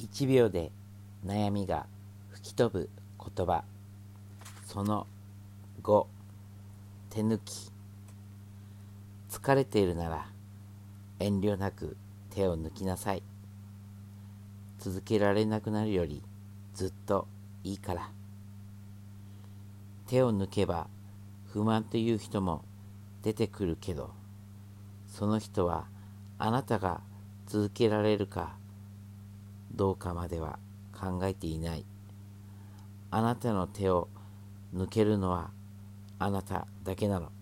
1秒で悩みが吹き飛ぶ言葉。その5手抜き。疲れているなら遠慮なく手を抜きなさい。続けられなくなるよりずっといいから。手を抜けば不満という人も出てくるけどその人はあなたが続けられるかどうかまでは考えていない。あなたの手を抜けるのはあなただけなの。